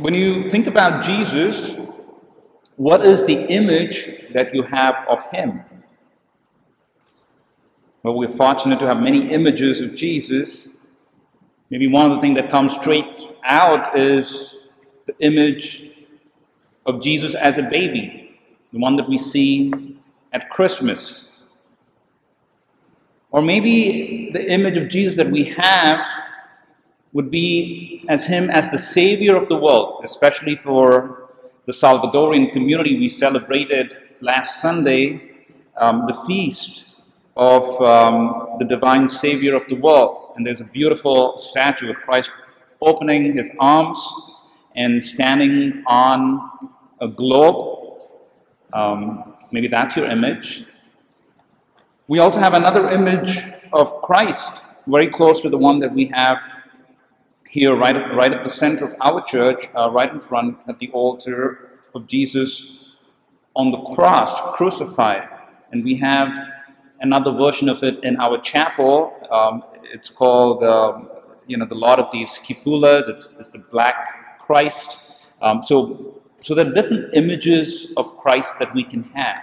when you think about Jesus, what is the image that you have of him? Well, we're fortunate to have many images of Jesus. Maybe one of the things that comes straight out is the image of Jesus as a baby, the one that we see at Christmas. Or maybe the image of Jesus that we have would be as him as the savior of the world, especially for the Salvadorian community. We celebrated last Sunday um, the feast of um, the divine savior of the world. And there's a beautiful statue of Christ opening his arms and standing on a globe. Um, maybe that's your image. We also have another image of Christ, very close to the one that we have here, right at, right at the center of our church, uh, right in front at the altar of Jesus on the cross, crucified. And we have another version of it in our chapel. Um, it's called, um, you know, the Lord of the Esquipulas. It's, it's the Black Christ. Um, so, so there are different images of Christ that we can have.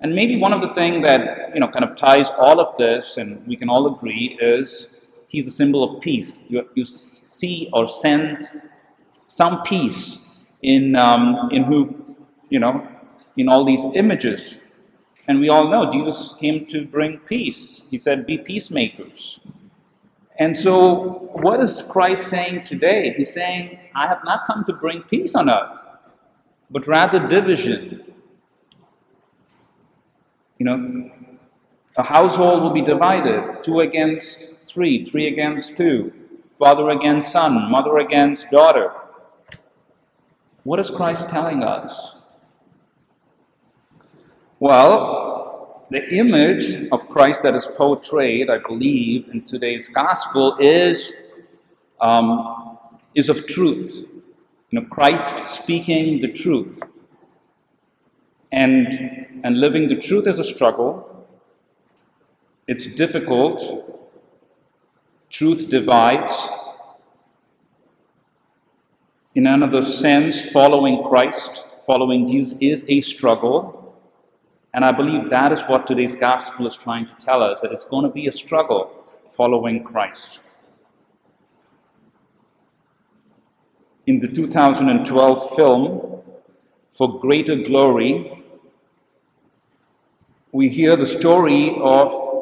And maybe one of the things that you know kind of ties all of this, and we can all agree, is he's a symbol of peace. You, you see or sense some peace in um, in who you know in all these images. And we all know Jesus came to bring peace. He said, "Be peacemakers." And so, what is Christ saying today? He's saying, "I have not come to bring peace on earth, but rather division." You know, a household will be divided two against three, three against two, father against son, mother against daughter. What is Christ telling us? Well, the image of Christ that is portrayed, I believe, in today's gospel is, um, is of truth. You know, Christ speaking the truth. And and living the truth is a struggle. It's difficult. Truth divides. In another sense, following Christ, following Jesus is a struggle. And I believe that is what today's gospel is trying to tell us that it's going to be a struggle following Christ. In the 2012 film, For Greater Glory, we hear the story of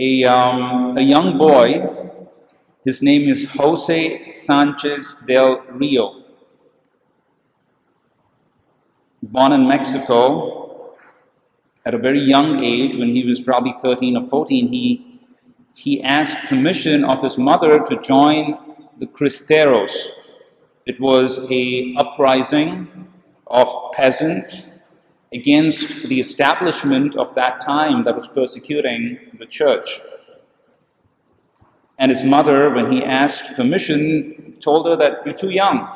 a, um, a young boy. His name is Jose Sanchez del Rio. Born in Mexico at a very young age, when he was probably 13 or 14, he, he asked permission of his mother to join the Cristeros. It was a uprising of peasants against the establishment of that time that was persecuting the church. And his mother, when he asked permission, told her that you're too young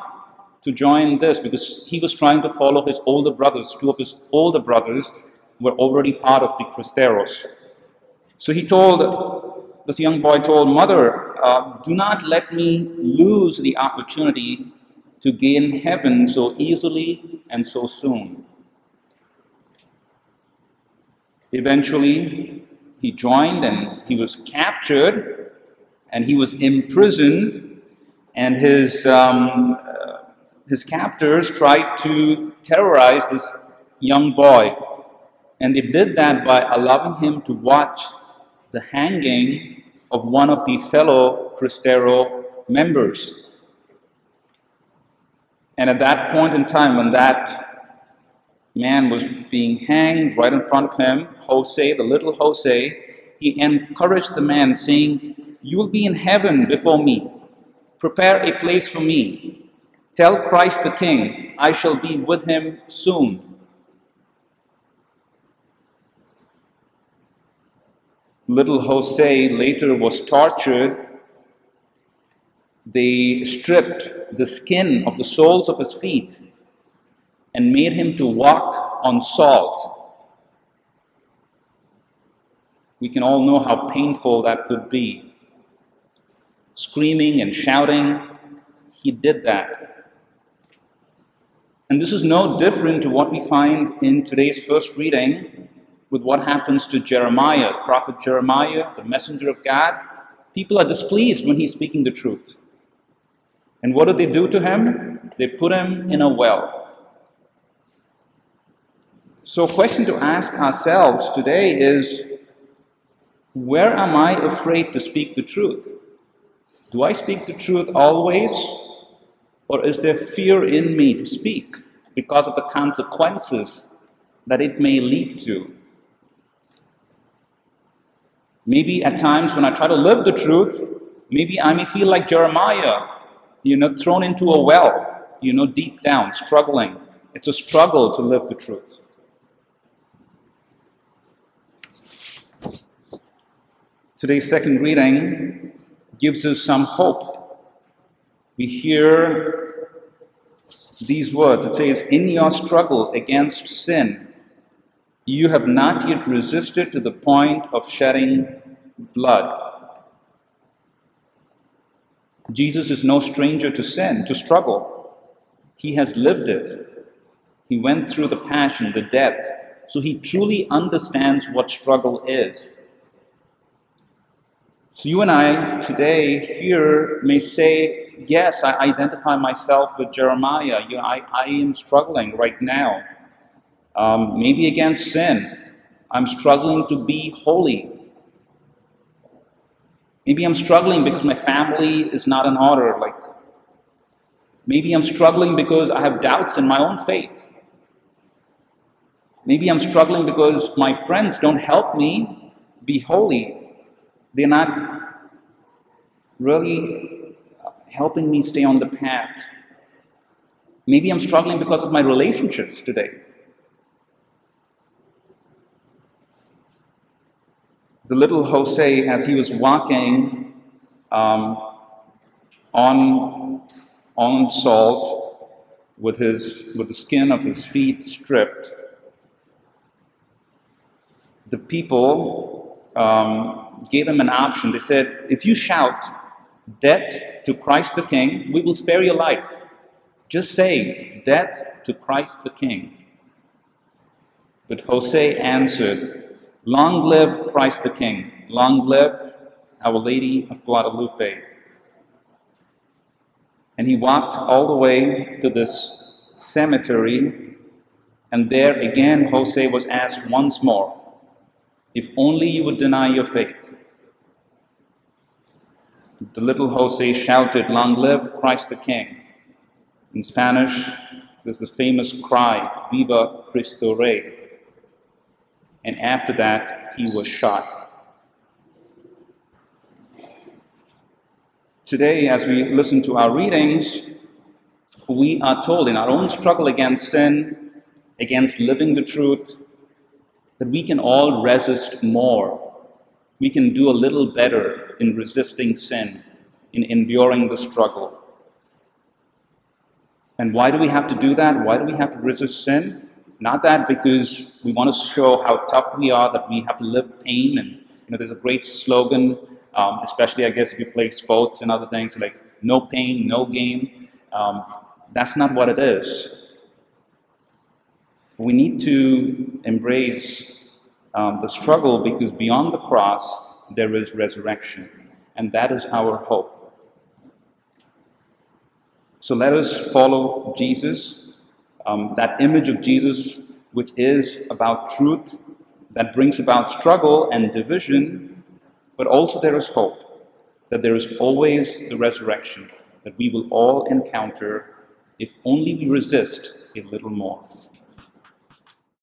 to join this because he was trying to follow his older brothers. Two of his older brothers were already part of the Cristeros. So he told, this young boy told, Mother, uh, do not let me lose the opportunity to gain heaven so easily and so soon. Eventually, he joined and he was captured and he was imprisoned, and his, um, uh, his captors tried to terrorize this young boy. And they did that by allowing him to watch the hanging of one of the fellow Cristero members. And at that point in time, when that man was being hanged right in front of him, Jose, the little Jose. He encouraged the man, saying, You will be in heaven before me. Prepare a place for me. Tell Christ the King, I shall be with him soon. Little Jose later was tortured. They stripped the skin of the soles of his feet and made him to walk on salt. We can all know how painful that could be. Screaming and shouting, he did that. And this is no different to what we find in today's first reading with what happens to Jeremiah, prophet Jeremiah, the messenger of God. People are displeased when he's speaking the truth. And what do they do to him? They put him in a well. So, a question to ask ourselves today is where am I afraid to speak the truth? Do I speak the truth always? Or is there fear in me to speak because of the consequences that it may lead to? Maybe at times when I try to live the truth, maybe I may feel like Jeremiah, you know, thrown into a well, you know, deep down, struggling. It's a struggle to live the truth. Today's second reading gives us some hope. We hear these words. It says, In your struggle against sin, you have not yet resisted to the point of shedding blood. Jesus is no stranger to sin, to struggle. He has lived it. He went through the passion, the death, so he truly understands what struggle is. So you and I today here may say, yes, I identify myself with Jeremiah. You know, I, I am struggling right now. Um, maybe against sin. I'm struggling to be holy. Maybe I'm struggling because my family is not in order. Like maybe I'm struggling because I have doubts in my own faith. Maybe I'm struggling because my friends don't help me be holy. They're not really helping me stay on the path. Maybe I'm struggling because of my relationships today. The little Jose, as he was walking um, on, on salt with, his, with the skin of his feet stripped, the people um, gave him an option. They said, if you shout, Death to Christ the King, we will spare your life. Just say, Death to Christ the King. But Jose answered, Long live Christ the King. Long live Our Lady of Guadalupe. And he walked all the way to this cemetery, and there again Jose was asked once more, If only you would deny your faith. The little Jose shouted, Long live Christ the King. In Spanish, there's the famous cry, Viva Cristo Rey. And after that, he was shot. Today, as we listen to our readings, we are told in our own struggle against sin, against living the truth, that we can all resist more we can do a little better in resisting sin, in enduring the struggle. And why do we have to do that? Why do we have to resist sin? Not that because we want to show how tough we are, that we have to live pain. And, you know, there's a great slogan, um, especially, I guess, if you play sports and other things, like no pain, no gain. Um, that's not what it is. We need to embrace um, the struggle because beyond the cross there is resurrection, and that is our hope. So let us follow Jesus, um, that image of Jesus, which is about truth, that brings about struggle and division, but also there is hope, that there is always the resurrection that we will all encounter if only we resist a little more.